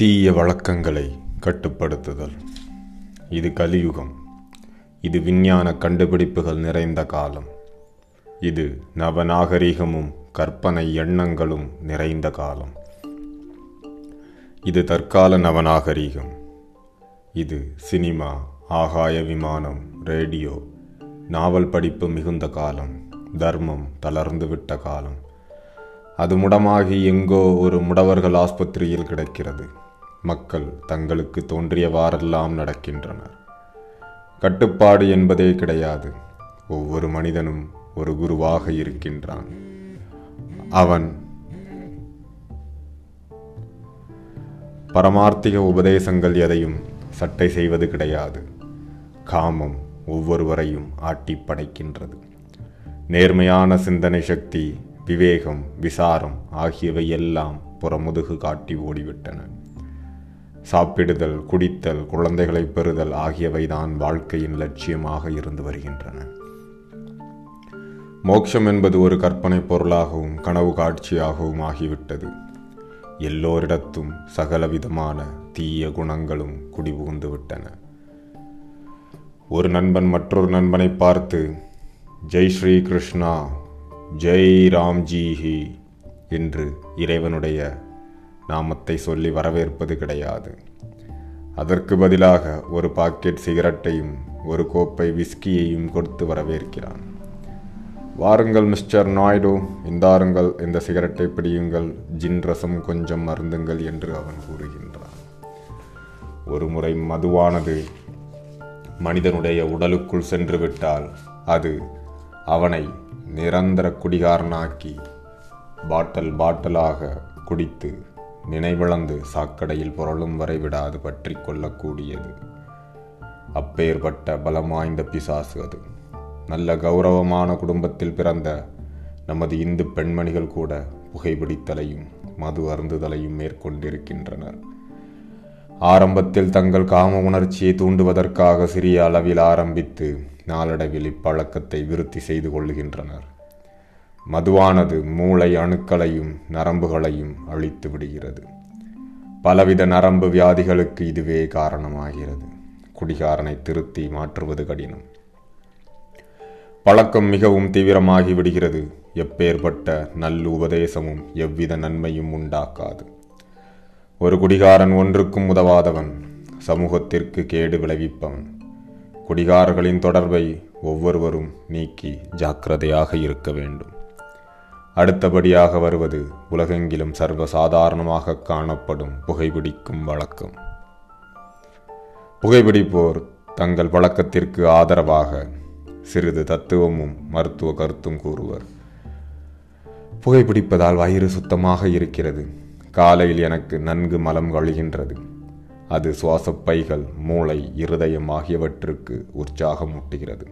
தீய வழக்கங்களை கட்டுப்படுத்துதல். இது கலியுகம். இது விஞ்ஞான கண்டுபிடிப்புகள் நிறைந்த காலம். இது நவநாகரிகமும் கற்பனை எண்ணங்களும் நிறைந்த காலம். இது தற்கால நவநாகரிகம். இது சினிமா ஆகாய விமானம் ரேடியோ நாவல் படிப்பு மிகுந்த காலம். தர்மம் தளர்ந்து விட்ட காலம். அது முடமாகி எங்கோ ஒரு முடவர்கள் ஆஸ்பத்திரியில் கிடக்கிறது. மக்கள் தங்களுக்கு தோன்றியவாறெல்லாம் நடக்கின்றனர். கட்டுப்பாடு என்பதே கிடையாது. ஒவ்வொரு மனிதனும் ஒரு குருவாக இருக்கின்றான். அவன் பரமார்த்திக உபதேசங்கள் எதையும் சட்டை செய்வது கிடையாது. காமம் ஒவ்வொருவரையும் ஆட்டி படைக்கின்றது. நேர்மையான சிந்தனை சக்தி விவேகம் விசாரம் ஆகியவை எல்லாம் புறமுதுகு காட்டி ஓடிவிட்டன. சாப்பிடுதல் குடித்தல் குழந்தைகளை பெறுதல் ஆகியவைதான் வாழ்க்கையின் லட்சியமாக இருந்து வருகின்றன. மோட்சம் என்பது ஒரு கற்பனை பொருளாகவும் கனவு காட்சியாகவும் ஆகிவிட்டது. எல்லோரிடத்தும் சகலவிதமான தீய குணங்களும் குடிபுகுந்து விட்டன. ஒரு நண்பன் மற்றொரு நண்பனை பார்த்து ஜெய் ஸ்ரீ கிருஷ்ணா ஜெய் ராம்ஜி என்று இறைவனுடைய நாமத்தை சொல்லி வரவேற்பது கிடையாது. அதற்கு பதிலாக ஒரு பாக்கெட் சிகரெட்டையும் ஒரு கோப்பை விஸ்கியையும் கொடுத்து வரவேற்கிறான். வாருங்கள் மிஸ்டர் நாயுடு இந்தாருங்கள் இந்த சிகரெட்டை பிடியுங்கள் ஜின் ரசம் கொஞ்சம் மருந்துங்கள் என்று அவன் கூறுகின்றான். ஒரு முறை மதுவானது மனிதனுடைய உடலுக்குள் சென்று விட்டால் அது அவனை நிரந்தர குடிகாரனாக்கி பாட்டல் பாட்டலாக குடித்து நினைவிழந்து சாக்கடையில் புரளும் வரை விடாது பற்றி கொள்ளக்கூடியது. அப்பேற்பட்ட பலம் வாய்ந்த பிசாசு அது. நல்ல கௌரவமான குடும்பத்தில் பிறந்த நமது இந்து பெண்மணிகள் கூட புகைப்பிடித்தலையும் மது அருந்துதலையும் மேற்கொண்டிருக்கின்றனர். ஆரம்பத்தில் தங்கள் காம உணர்ச்சியை தூண்டுவதற்காக சிறிய அளவில் ஆரம்பித்து நாளடைவில் இப்பழக்கத்தை விருத்தி செய்து கொள்கின்றனர் மதுவானது மூளை அணுக்களையும் நரம்புகளையும் அழித்து விடுகிறது. பலவித நரம்பு வியாதிகளுக்கு இதுவே காரணமாகிறது. குடிகாரனை திருத்தி மாற்றுவது கடினம். பழக்கம் மிகவும் தீவிரமாகி விடுகிறது. எப்பேற்பட்ட நல்ல உபதேசமும் எவ்வித நன்மையும் உண்டாக்காது. ஒரு குடிகாரன் ஒன்றுக்கும் உதவாதவன் சமூகத்திற்கு கேடு விளைவிப்பவன். குடிகாரர்களின் தொடர்பை ஒவ்வொருவரும் நீக்கி ஜாக்கிரதையாக இருக்க வேண்டும். அடுத்தபடியாக வருவது உலகெங்கிலும் சர்வசாதாரணமாக காணப்படும் புகைப்பிடிக்கும் வழக்கம். புகைப்பிடிப்போர் தங்கள் வழக்கத்திற்கு ஆதரவாக சிறிது தத்துவமும் மருத்துவ கருத்தும் கூறுவர். புகைப்பிடிப்பதால் வயிறு சுத்தமாக இருக்கிறது. காலையில் எனக்கு நன்கு மலம் கழிகின்றது. அது சுவாசப்பைகள் மூளை இருதயம் ஆகியவற்றுக்கு உற்சாகம் ஊட்டுகிறது.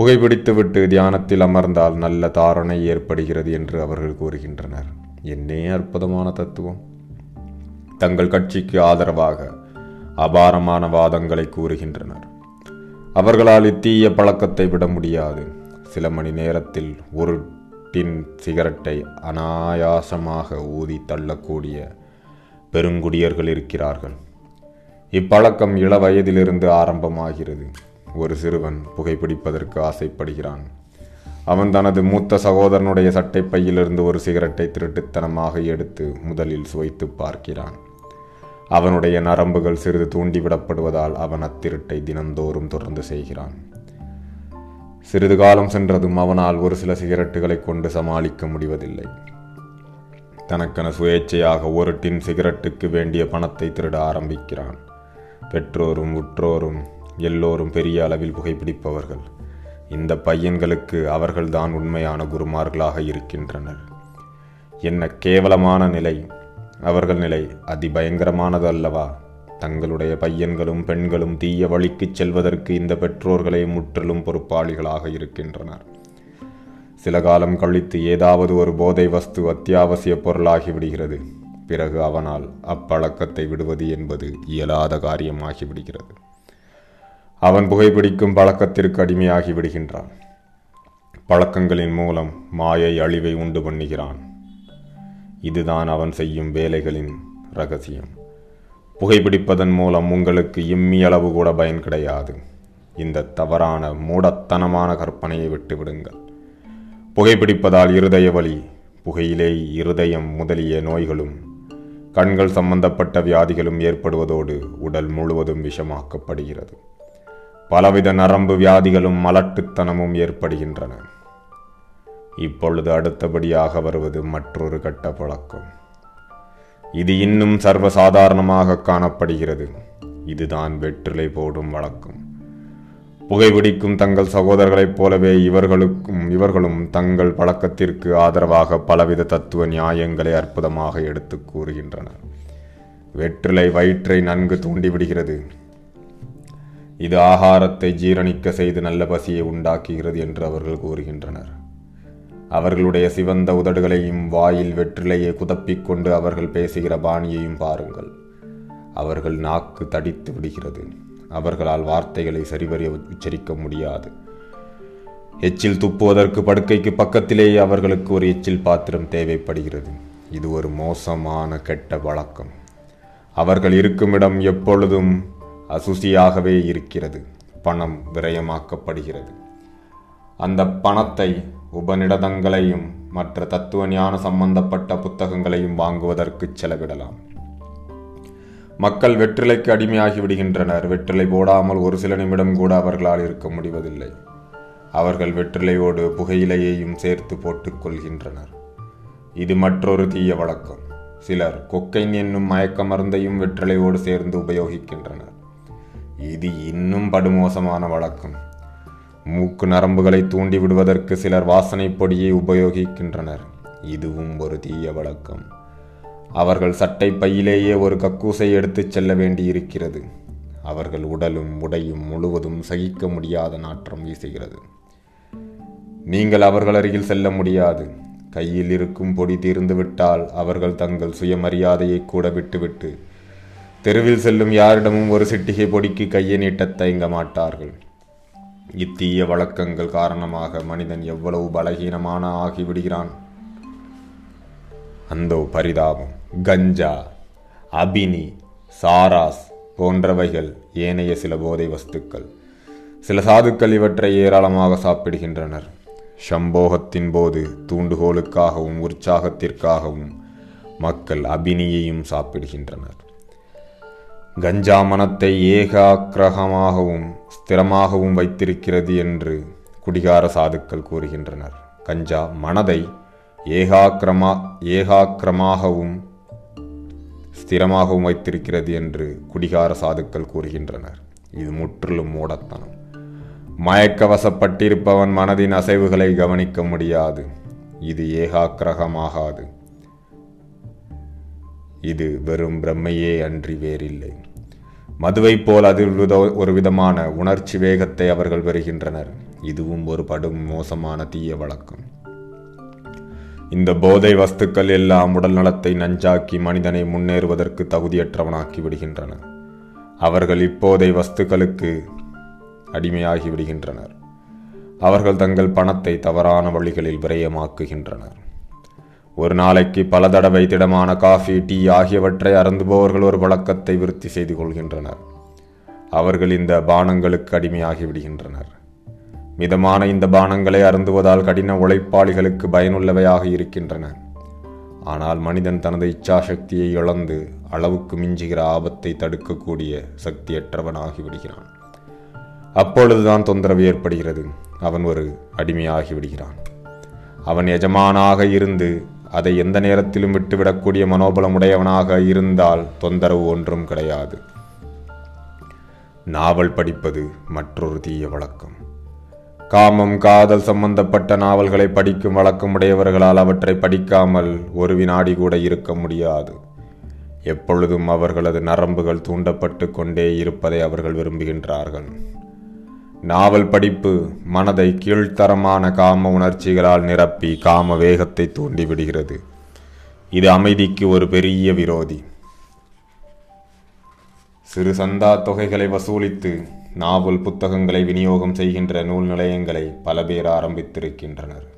புகைப்பிடித்துவிட்டு தியானத்தில் அமர்ந்தால் நல்ல தாரணை ஏற்படுகிறது என்று அவர்கள் கூறுகின்றனர். என்னே அற்புதமான தத்துவம். தங்கள் கட்சிக்கு ஆதரவாக அபாரமான வாதங்களை கூறுகின்றனர். அவர்களால் இத்தீய பழக்கத்தை விட முடியாது. சில மணி நேரத்தில் ஒரு டின் சிகரெட்டை அனாயாசமாக ஊதி தள்ளக்கூடிய பெருங்குடியர்கள் இருக்கிறார்கள். இப்பழக்கம் இள வயதிலிருந்து ஆரம்பமாகிறது. ஒரு சிறுவன் புகைப்பிடிப்பதற்கு ஆசைப்படுகிறான். அவன் தனது மூத்த சகோதரனுடைய சட்டை பையிலிருந்து ஒரு சிகரெட்டை திருட்டுத்தனமாக எடுத்து முதலில் சுவைத்து பார்க்கிறான். அவனுடைய நரம்புகள் சிறிது தூண்டிவிடப்படுவதால் அவன் அத்திருட்டை தினந்தோறும் தொடர்ந்து செய்கிறான். சிறிது காலம் சென்றதும் அவனால் ஒரு சில சிகரெட்டுகளை கொண்டு சமாளிக்க முடிவதில்லை. தனக்கென சுயேட்சையாக ஒரு டின் சிகரெட்டுக்கு வேண்டிய பணத்தை திருட ஆரம்பிக்கிறான். பெற்றோரும் உற்றோரும் எல்லோரும் பெரிய அளவில் புகைப்பிடிப்பவர்கள். இந்த பையன்களுக்கு அவர்கள்தான் உண்மையான குருமார்களாக இருக்கின்றனர். என்ன கேவலமான நிலை. அவர்கள் நிலை அதிபயங்கரமானது அல்லவா? தங்களுடைய பையன்களும் பெண்களும் தீய வழிக்குச் செல்வதற்கு இந்த பெற்றோர்களே முற்றிலும் பொறுப்பாளிகளாக இருக்கின்றனர். சில காலம் கழித்து ஏதாவது ஒரு போதை வஸ்து அத்தியாவசிய பொருளாகி விடுகிறது. பிறகு அவனால் அப்பழக்கத்தை விடுவது என்பது இயலாத காரியமாகிவிடுகிறது அவன் புகைப்பிடிக்கும் பழக்கத்திற்கு அடிமையாகி விடுகின்றான். பழக்கங்களின் மூலம் மாயை அழிவை உண்டு பண்ணுகிறான். இதுதான் அவன் செய்யும் வேலைகளின் ரகசியம். புகைப்பிடிப்பதன் மூலம் உங்களுக்கு இம்மி அளவு கூட பயன் கிடையாது. இந்த தவறான மூடத்தனமான கற்பனையை விட்டுவிடுங்கள் புகைப்பிடிப்பதால் இருதய வலி புகையிலே இருதயம் முதலிய நோய்களும் கண்கள் சம்பந்தப்பட்ட வியாதிகளும் ஏற்படுவதோடு உடல் முழுவதும் விஷமாக்கப்படுகிறது. பலவித நரம்பு வியாதிகளும் மலட்டுத்தனமும் ஏற்படுகின்றன. இப்பொழுது அடுத்தபடியாக வருவது மற்றொரு கட்ட பழக்கம். இது இன்னும் சர்வசாதாரணமாக காணப்படுகிறது. இதுதான் வெற்றிலை போடும் வழக்கம். புகைபிடிக்கும் தங்கள் சகோதரர்களைப் போலவே இவர்களுக்கும் இவர்களும் தங்கள் பழக்கத்திற்கு ஆதரவாக பலவித தத்துவ நியாயங்களை அற்புதமாக எடுத்து கூறுகின்றனர். வெற்றிலை வயிற்றை நன்கு தூண்டிவிடுகிறது. இது ஆகாரத்தை ஜீரணிக்க செய்து நல்ல பசியை உண்டாக்குகிறது என்று அவர்கள் கூறுகின்றனர். அவர்களுடைய சிவந்த உதடுகளையும் வாயில் வெற்றிலையை குதப்பிக் கொண்டு அவர்கள் பேசுகிற பாணியையும் பாருங்கள். அவர்கள் நாக்கு தடித்து விடுகிறது. அவர்களால் வார்த்தைகளை சரிவரிய உச்சரிக்க முடியாது. எச்சில் துப்புவதற்கு படுக்கைக்கு பக்கத்திலேயே அவர்களுக்கு ஒரு எச்சில் பாத்திரம் தேவைப்படுகிறது. இது ஒரு மோசமான கெட்ட வழக்கம். அவர்கள் இருக்குமிடம் எப்பொழுதும் அசுசியாகவே இருக்கிறது. பணம் விரயமாக்கப்படுகிறது. அந்த பணத்தை உபநிடதங்களையும் மற்ற தத்துவ ஞான சம்பந்தப்பட்ட புத்தகங்களையும் வாங்குவதற்கு செலவிடலாம். மக்கள் வெற்றிலைக்கு அடிமையாகி விடுகின்றனர். வெற்றிலை போடாமல் ஒரு சில நிமிடம் கூட அவர்களால் இருக்க முடிவதில்லை. அவர்கள் வெற்றிலையோடு புகையிலையையும் சேர்த்து போட்டுக் கொள்கின்றனர். இது மற்றொரு தீய வழக்கம். சிலர் கொக்கைன் என்னும் மயக்க மருந்தையும் வெற்றிலையோடு சேர்ந்து உபயோகிக்கின்றனர். இது இன்னும் படுமோசமான வழக்கம். மூக்கு நரம்புகளை தூண்டி விடுவதற்கு சிலர் வாசனை பொடியை உபயோகிக்கின்றனர். இதுவும் ஒரு தீய வழக்கம். அவர்கள் சட்டை பையிலேயே ஒரு கக்கூசை எடுத்துச் செல்ல வேண்டியிருக்கிறது. அவர்கள் உடலும் உடையும் முழுவதும் சகிக்க முடியாத நாற்றம் வீசுகிறது. நீங்கள் அவர்கள் அருகில் செல்ல முடியாது. கையில் இருக்கும் பொடி தீர்ந்துவிட்டால் அவர்கள் தங்கள் சுயமரியாதையை கூட விட்டுவிட்டு தெருவில் செல்லும் யாரிடமும் ஒரு சிட்டிகை பொடிக்கு கையை நீட்ட தயங்க மாட்டார்கள். இத்தீய வழக்கங்கள் காரணமாக மனிதன் எவ்வளவு பலகீனமான ஆகிவிடுகிறான்? அந்தோ பரிதாபம் கஞ்சா அபினி சாராஸ் போன்றவைகள் ஏனைய சில போதை வஸ்துக்கள். சில சாதுக்கள் இவற்றை ஏராளமாக சாப்பிடுகின்றனர். சம்போகத்தின் போது தூண்டுகோலுக்காகவும் உற்சாகத்திற்காகவும் மக்கள் அபினியையும் சாப்பிடுகின்றனர். கஞ்சா மனத்தை ஏகாக்கிரகமாகவும் ஸ்திரமாகவும் வைத்திருக்கிறது என்று குடிகார சாதுக்கள் கூறுகின்றனர். கஞ்சா மனதை ஏகாக்கிரமா ஏகாக்கிரமாகவும் ஸ்திரமாகவும் வைத்திருக்கிறது என்று குடிகார சாதுக்கள் கூறுகின்றனர். இது முற்றிலும் மூடத்தனம். மயக்கவசப்பட்டிருப்பவன் மனதின் அசைவுகளை கவனிக்க முடியாது. இது ஏகாக்கிரகமாகாது. இது வெறும் பிரம்மையே அன்றி வேறில்லை. மதுவைப் போல் அது ஒரு விதமான உணர்ச்சி வேகத்தை அவர்கள் பெறுகின்றனர். இதுவும் ஒரு படும் மோசமான தீய வழக்கம். இந்த போதை வஸ்துக்கள் எல்லாம் உடல் நலத்தை நஞ்சாக்கி மனிதனை முன்னேறுவதற்கு தகுதியற்றவனாக்கி விடுகின்றன. அவர்கள் இப்போதை வஸ்துக்களுக்கு அடிமையாகி விடுகின்றனர். அவர்கள் தங்கள் பணத்தை தவறான வழிகளில் விரயமாக்குகின்றனர். ஒரு நாளைக்கு பல தடவை திடமான காஃபி டீ ஆகியவற்றை அருந்துபவர்கள் ஒரு பழக்கத்தை விருத்தி செய்து கொள்கின்றனர். அவர்கள் இந்த பானங்களுக்கு அடிமையாகி விடுகின்றனர். மிதமான இந்த பானங்களை அருந்துவதால் கடின உழைப்பாளிகளுக்கு பயனுள்ளவையாக இருக்கின்றன. ஆனால் மனிதன் தனது இச்சாசக்தியை இழந்து அளவுக்கு மிஞ்சுகிற ஆபத்தை தடுக்கக்கூடிய சக்தியற்றவனாகிவிடுகிறான் அப்பொழுதுதான் தொந்தரவு ஏற்படுகிறது. அவன் ஒரு அடிமையாகிவிடுகிறான் அவன் எஜமானாக இருந்து அதை எந்த நேரத்திலும் விட்டுவிடக்கூடிய மனோபலம் உடையவனாக இருந்தால் தொந்தரவு ஒன்றும் கிடையாது. நாவல் படிப்பது மற்றொரு தீய வழக்கம். காமம் காதல் சம்பந்தப்பட்ட நாவல்களை படிக்கும் வழக்கம் உடையவர்களால் அவற்றை படிக்காமல் ஒரு வினாடி கூட இருக்க முடியாது. எப்பொழுதும் அவர்களது நரம்புகள் தூண்டப்பட்டு கொண்டே இருப்பதை அவர்கள் விரும்புகின்றார்கள். நாவல் படிப்பு மனதை கீழ்த்தரமான காம உணர்ச்சிகளால் நிரப்பி காம வேகத்தை தூண்டிவிடுகிறது. இது அமைதிக்கு ஒரு பெரிய விரோதி. சிறு சந்தா தொகைகளை வசூலித்து நாவல் புத்தகங்களை விநியோகம் செய்கின்ற நூல் நிலையங்களை பல பேர் ஆரம்பித்திருக்கின்றனர்.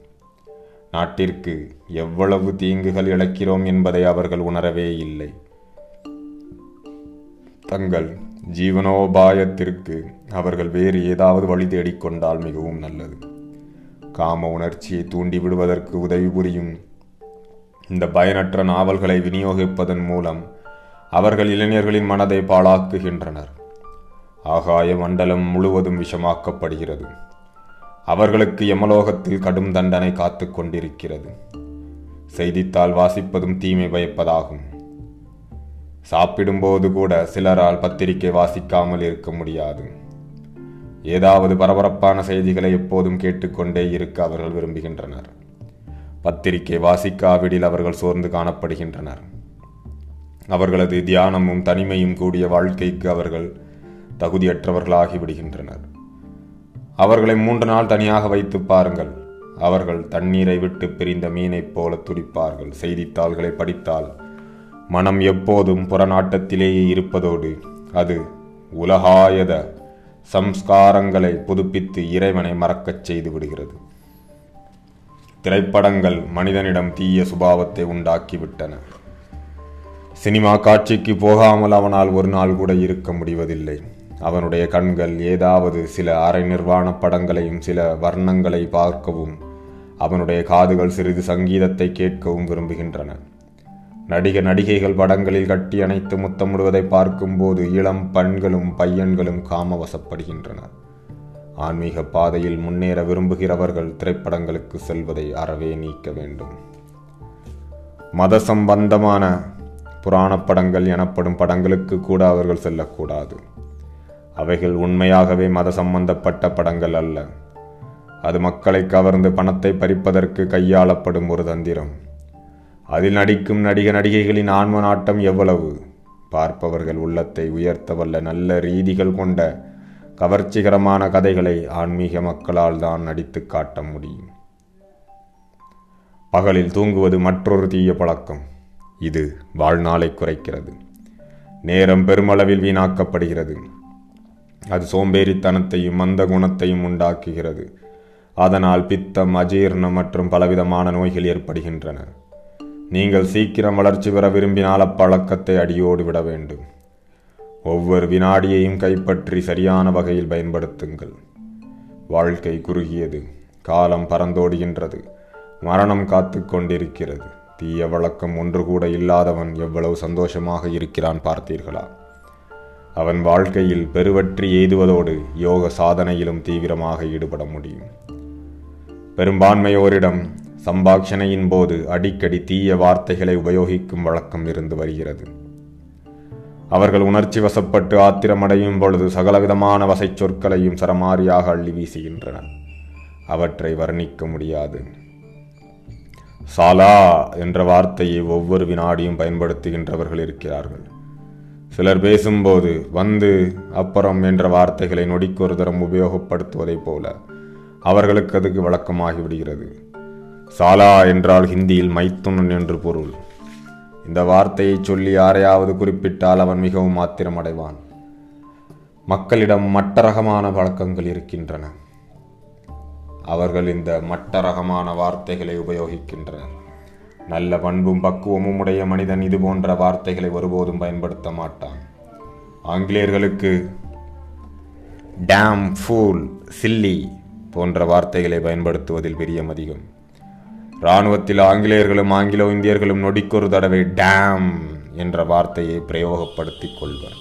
நாட்டிற்கு எவ்வளவு தீங்குகள் இழக்கிறோம் என்பதை அவர்கள் உணரவே இல்லை. தங்கள் ஜீவனோபாயத்திற்கு அவர்கள் வேறு ஏதாவது வழி தேடிக்கொண்டால் மிகவும் நல்லது. காம உணர்ச்சியை தூண்டி விடுவதற்கு உதவி புரியும் இந்த பயனற்ற நாவல்களை விநியோகிப்பதன் மூலம் அவர்கள் இளைஞர்களின் மனதை பாழாக்குகின்றனர். ஆகாய மண்டலம் முழுவதும் விஷமாக்கப்படுகிறது. அவர்களுக்கு யமலோகத்தில் கடும் தண்டனை காத்து கொண்டிருக்கிறது. செய்தித்தாள் வாசிப்பதும் தீமை பயப்பதாகும். சாப்பிடும்போது கூட சிலரால் பத்திரிகை வாசிக்காமல் இருக்க முடியாது. ஏதாவது பரபரப்பான செய்திகளை எப்போதும் கேட்டுக்கொண்டே இருக்க அவர்கள் விரும்புகின்றனர். பத்திரிகை வாசிக்காவிடில் அவர்கள் சோர்ந்து காணப்படுகின்றனர். அவர்களது தியானமும் தனிமையும் கூடிய வாழ்க்கைக்கு அவர்கள் தகுதியற்றவர்களாகி விடுகின்றனர். அவர்களை மூன்று நாள் தனியாக வைத்து பாருங்கள். அவர்கள் தண்ணீரை விட்டு பிரிந்த மீனைப் போல துடிப்பார்கள். செய்தித்தாள்களை படித்தால் மனம் எப்போதும் புறநாட்டத்திலேயே இருப்பதோடு அது உலகாயத சம்ஸ்காரங்களை புதுப்பித்து இறைவனை மறக்கச் செய்து விடுகிறது. திரைப்படங்கள் மனிதனிடம் தீய சுபாவத்தை உண்டாக்கிவிட்டன. சினிமா காட்சிக்கு போகாமல் அவனால் ஒரு நாள் கூட இருக்க முடிவதில்லை. அவனுடைய கண்கள் ஏதாவது சில அரை நிர்வாண படங்களையும் சில வர்ணங்களை பார்க்கவும் அவனுடைய காதுகள் சிறிது சங்கீதத்தை கேட்கவும் விரும்புகின்றன. நடிக நடிகைகள் படங்களில் கட்டி அணைத்து முத்தமிடுவதை பார்க்கும்போது இளம் பெண்களும் பையன்களும் காமவசப்படுகின்றனர் ஆன்மீக பாதையில் முன்னேற விரும்புகிறவர்கள் திரைப்படங்களுக்கு செல்வதை அறவே நீக்க வேண்டும். மத சம்பந்தமான புராண படங்கள் எனப்படும் படங்களுக்கு கூட அவர்கள் செல்லக்கூடாது. அவைகள் உண்மையாகவே மத சம்பந்தப்பட்ட படங்கள் அல்ல. அது மக்களை கவர்ந்து பணத்தை பறிப்பதற்கு கையாளப்படும் ஒரு தந்திரம். அதில் நடிக்கும் நடிக நடிகைகளின் ஆன்ம நாட்டம் எவ்வளவு? பார்ப்பவர்கள் உள்ளத்தை உயர்த்தவல்ல நல்ல ரீதிகள் கொண்ட கவர்ச்சிகரமான கதைகளை ஆன்மீக மக்களால் தான் நடித்து காட்ட முடியும். பகலில் தூங்குவது மற்றொரு தீய பழக்கம். இது வாழ்நாளை குறைக்கிறது. நேரம் பெருமளவில் வீணாக்கப்படுகிறது. அது சோம்பேறித்தனத்தையும் மந்த குணத்தையும் உண்டாக்குகிறது. அதனால் பித்தம் அஜீர்ணம் மற்றும் பலவிதமான நோய்கள் ஏற்படுகின்றன. நீங்கள் சீக்கிரம் வளர்ச்சி பெற விரும்பினால் அப்பழக்கத்தை அடியோடு விட வேண்டும். ஒவ்வொரு வினாடியையும் கைப்பற்றி சரியான வகையில் பயன்படுத்துங்கள். வாழ்க்கை குறுகியது காலம் பறந்தோடுகின்றது மரணம் காத்து கொண்டிருக்கிறது. தீய வழக்கம் ஒன்று கூட இல்லாதவன் எவ்வளவு சந்தோஷமாக இருக்கிறான் பார்த்தீர்களா? அவன் வாழ்க்கையில் பெருவற்றி எய்துவதோடு யோக சாதனையிலும் தீவிரமாக ஈடுபட முடியும். பெரும்பான்மையோரிடம் சம்பாஷணையின் போது அடிக்கடி தீய வார்த்தைகளை உபயோகிக்கும் வழக்கம் இருந்து வருகிறது. அவர்கள் உணர்ச்சி வசப்பட்டு ஆத்திரமடையும் பொழுது சகலவிதமான வசை சொற்களையும் சரமாரியாக அள்ளி வீசுகின்றனர். அவற்றை வர்ணிக்க முடியாது. சாலா என்ற வார்த்தையை ஒவ்வொரு வினாடியும் பயன்படுத்துகின்றவர்கள் இருக்கிறார்கள். சிலர் பேசும்போது வந்து அப்புறம் என்ற வார்த்தைகளை நொடிக்கொரு தரம் உபயோகப்படுத்துவதைப் போல அவர்களுக்கு அதுக்கு வழக்கமாகிவிடுகிறது சாலா என்றால் ஹிந்தியில் மைத்துனன் என்று பொருள். இந்த வார்த்தையை சொல்லி யாரையாவது குறிப்பிட்டால் அவன் மிகவும் ஆத்திரமடைவான். மக்களிடம் மட்ட ரகமான பழக்கங்கள் இருக்கின்றன. அவர்கள் இந்த மட்ட ரகமான வார்த்தைகளை உபயோகிக்கின்றனர். நல்ல பண்பும் பக்குவமும் உடைய மனிதன் இது போன்ற வார்த்தைகளை ஒருபோதும் பயன்படுத்த மாட்டான். ஆங்கிலேயர்களுக்கு டேம் ஃபூல் சில்லி போன்ற வார்த்தைகளை பயன்படுத்துவதில் பிரியம் அதிகம். இராணுவத்தில் ஆங்கிலேயர்களும் ஆங்கிலோ இந்தியர்களும் நொடிக்கொரு தடவை டேம் என்ற வார்த்தையை பிரயோகப்படுத்தி கொள்வர்.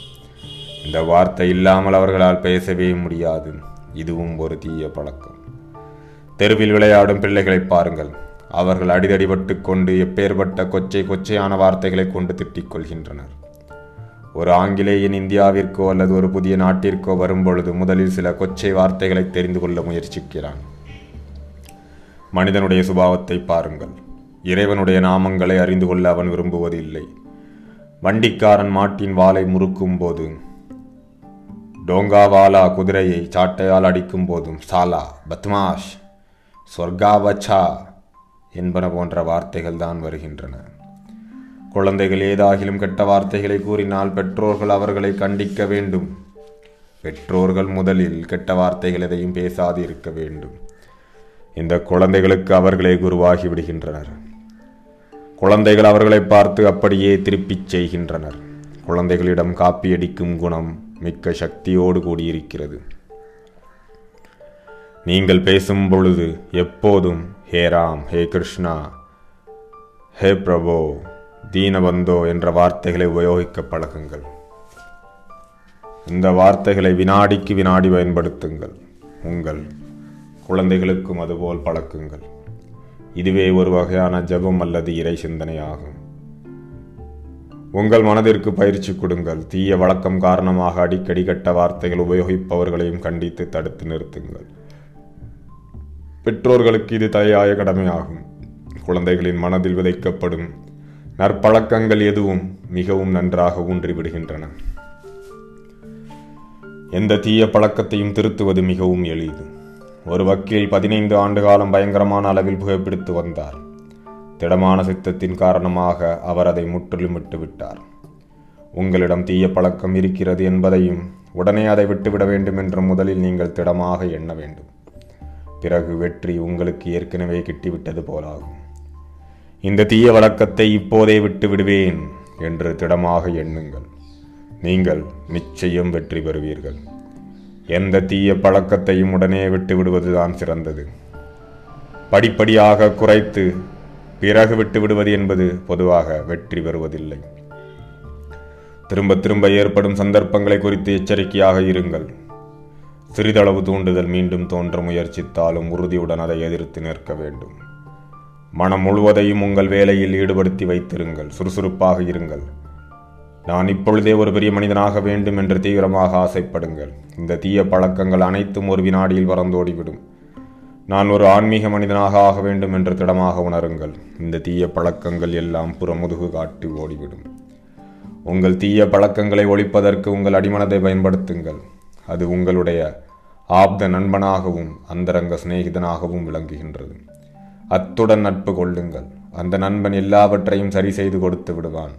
இந்த வார்த்தை இல்லாமல் அவர்களால் பேசவே முடியாது. இதுவும் ஒரு தீய பழக்கம். தெருவில் விளையாடும் பிள்ளைகளை பாருங்கள். அவர்கள் அடிதடிபட்டு கொண்டு எப்பேற்பட்ட கொச்சை கொச்சையான வார்த்தைகளை கொண்டு திட்டிக் கொள்கின்றனர். ஒரு ஆங்கிலேயன் இந்தியாவிற்கோ அல்லது ஒரு புதிய நாட்டிற்கோ வரும்பொழுது முதலில் சில கொச்சை வார்த்தைகளை தெரிந்து கொள்ள முயற்சிக்கிறான். மனிதனுடைய சுபாவத்தை பாருங்கள். இறைவனுடைய நாமங்களை அறிந்து கொள்ள அவன் விரும்புவது இல்லை வண்டிக்காரன் மாட்டின் வாலை முறுக்கும் போது டோங்காவாலா குதிரையை சாட்டையால் அடிக்கும் போதும் சாலா பத்மாஷ் சொர்க்காவச்சா என்பன போன்ற வார்த்தைகள் தான் வருகின்றன. குழந்தைகள் ஏதாகிலும் கெட்ட வார்த்தைகளை கூறினால் பெற்றோர்கள் அவர்களை கண்டிக்க வேண்டும். பெற்றோர்கள் முதலில் கெட்ட வார்த்தைகள் எதையும் பேசாது இருக்க வேண்டும். இந்த குழந்தைகளுக்கு அவர்களே குருவாகி விடுகின்றனர். குழந்தைகள் அவர்களை பார்த்து அப்படியே திருப்பிச் செய்கின்றனர். குழந்தைகளிடம் காப்பியடிக்கும் குணம் மிக்க சக்தியோடு கூடியிருக்கிறது. நீங்கள் பேசும் பொழுது எப்போதும் ஹே ராம் ஹே கிருஷ்ணா ஹே பிரபோ தீனபந்தோ என்ற வார்த்தைகளை உபயோகிக்க பழகுங்கள். இந்த வார்த்தைகளை வினாடிக்கு வினாடி பயன்படுத்துங்கள். உங்கள் குழந்தைகளுக்கும் அதுபோல் பழக்குங்கள். இதுவே ஒரு வகையான ஜெபம் அல்லது இறை சிந்தனையாகும். உங்கள் மனதிற்கு பயிற்சி கொடுங்கள். தீய வழக்கம் காரணமாக அடிக்கடி கெட்ட வார்த்தைகள் உபயோகிப்பவர்களையும் கண்டித்து தடுத்து நிறுத்துங்கள். பெற்றோர்களுக்கு இது தலையாய கடமையாகும். குழந்தைகளின் மனதில் விதைக்கப்படும் நற்பழக்கங்கள் எதுவும் மிகவும் நன்றாக ஊன்றிவிடுகின்றன. எந்த தீய பழக்கத்தையும் திருத்துவது மிகவும் எளிது. ஒரு வக்கீல் பதினைந்து ஆண்டு காலம் பயங்கரமான அளவில் புகைப்பிடித்து வந்தார். திடமான சித்தத்தின் காரணமாக அவர் அதை முற்றிலும் விட்டுவிட்டார். உங்களிடம் தீய பழக்கம் இருக்கிறது என்பதையும் உடனே அதை விட்டுவிட வேண்டும் என்று முதலில் நீங்கள் திடமாக எண்ண வேண்டும். பிறகு வெற்றி உங்களுக்கு ஏற்கனவே கிட்டிவிட்டது போலாகும். இந்த தீய வழக்கத்தை இப்போதே விட்டு விடுவேன் என்று திடமாக எண்ணுங்கள். நீங்கள் நிச்சயம் வெற்றி பெறுவீர்கள். எந்த தீய பழக்கத்தையும் உடனே விட்டு விடுவதுதான் சிறந்தது. படிப்படியாக குறைத்து பிறகு விட்டு விடுவது என்பது பொதுவாக வெற்றி பெறுவதில்லை. திரும்ப திரும்ப ஏற்படும் சந்தர்ப்பங்களை குறித்து எச்சரிக்கையாக இருங்கள். சிறிதளவு தூண்டுதல் மீண்டும் தோன்ற முயற்சித்தாலும் உறுதியுடன் அதை எதிர்த்து நிற்க வேண்டும். மனம் முழுவதையும் உங்கள் வேலையில் ஈடுபடுத்தி வைத்திருங்கள். சுறுசுறுப்பாக இருங்கள். நான் இப்பொழுதே ஒரு பெரிய மனிதனாக வேண்டும் என்று தீவிரமாக ஆசைப்படுங்கள். இந்த தீய பழக்கங்கள் அனைத்தும் ஒரு வினாடியில் பறந்தோடிவிடும். நான் ஒரு ஆன்மீக மனிதனாக ஆக வேண்டும் என்று திடமாக உணருங்கள். இந்த தீய பழக்கங்கள் எல்லாம் புறமுதுகு காட்டி ஓடிவிடும். உங்கள் தீய பழக்கங்களை ஒழிப்பதற்கு உங்கள் அடிமனதை பயன்படுத்துங்கள். அது உங்களுடைய ஆப்த நண்பனாகவும் அந்தரங்க சிநேகிதனாகவும் விளங்குகின்றது. அத்துடன் நட்பு கொள்ளுங்கள். அந்த நண்பன் எல்லாவற்றையும் சரி செய்து கொடுத்து விடுவான்.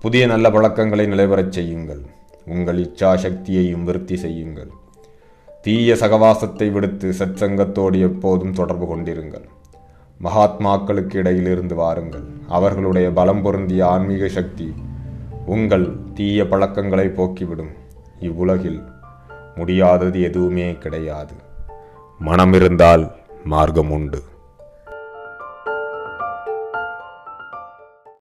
புதிய நல்ல பழக்கங்களை நிலைவரச் செய்யுங்கள். உங்கள் இச்சா சக்தியையும் விருத்தி செய்யுங்கள். தீய சகவாசத்தை விடுத்து சத்சங்கத்தோடு எப்போதும் தொடர்பு கொண்டிருங்கள். மகாத்மாக்களுக்கு இடையிலிருந்து வாருங்கள். அவர்களுடைய பலம் பொருந்திய ஆன்மீக சக்தி உங்கள் தீய பழக்கங்களை போக்கிவிடும். இவ்வுலகில் முடியாதது எதுவுமே கிடையாது. மனமிருந்தால் மார்க்கம் உண்டு.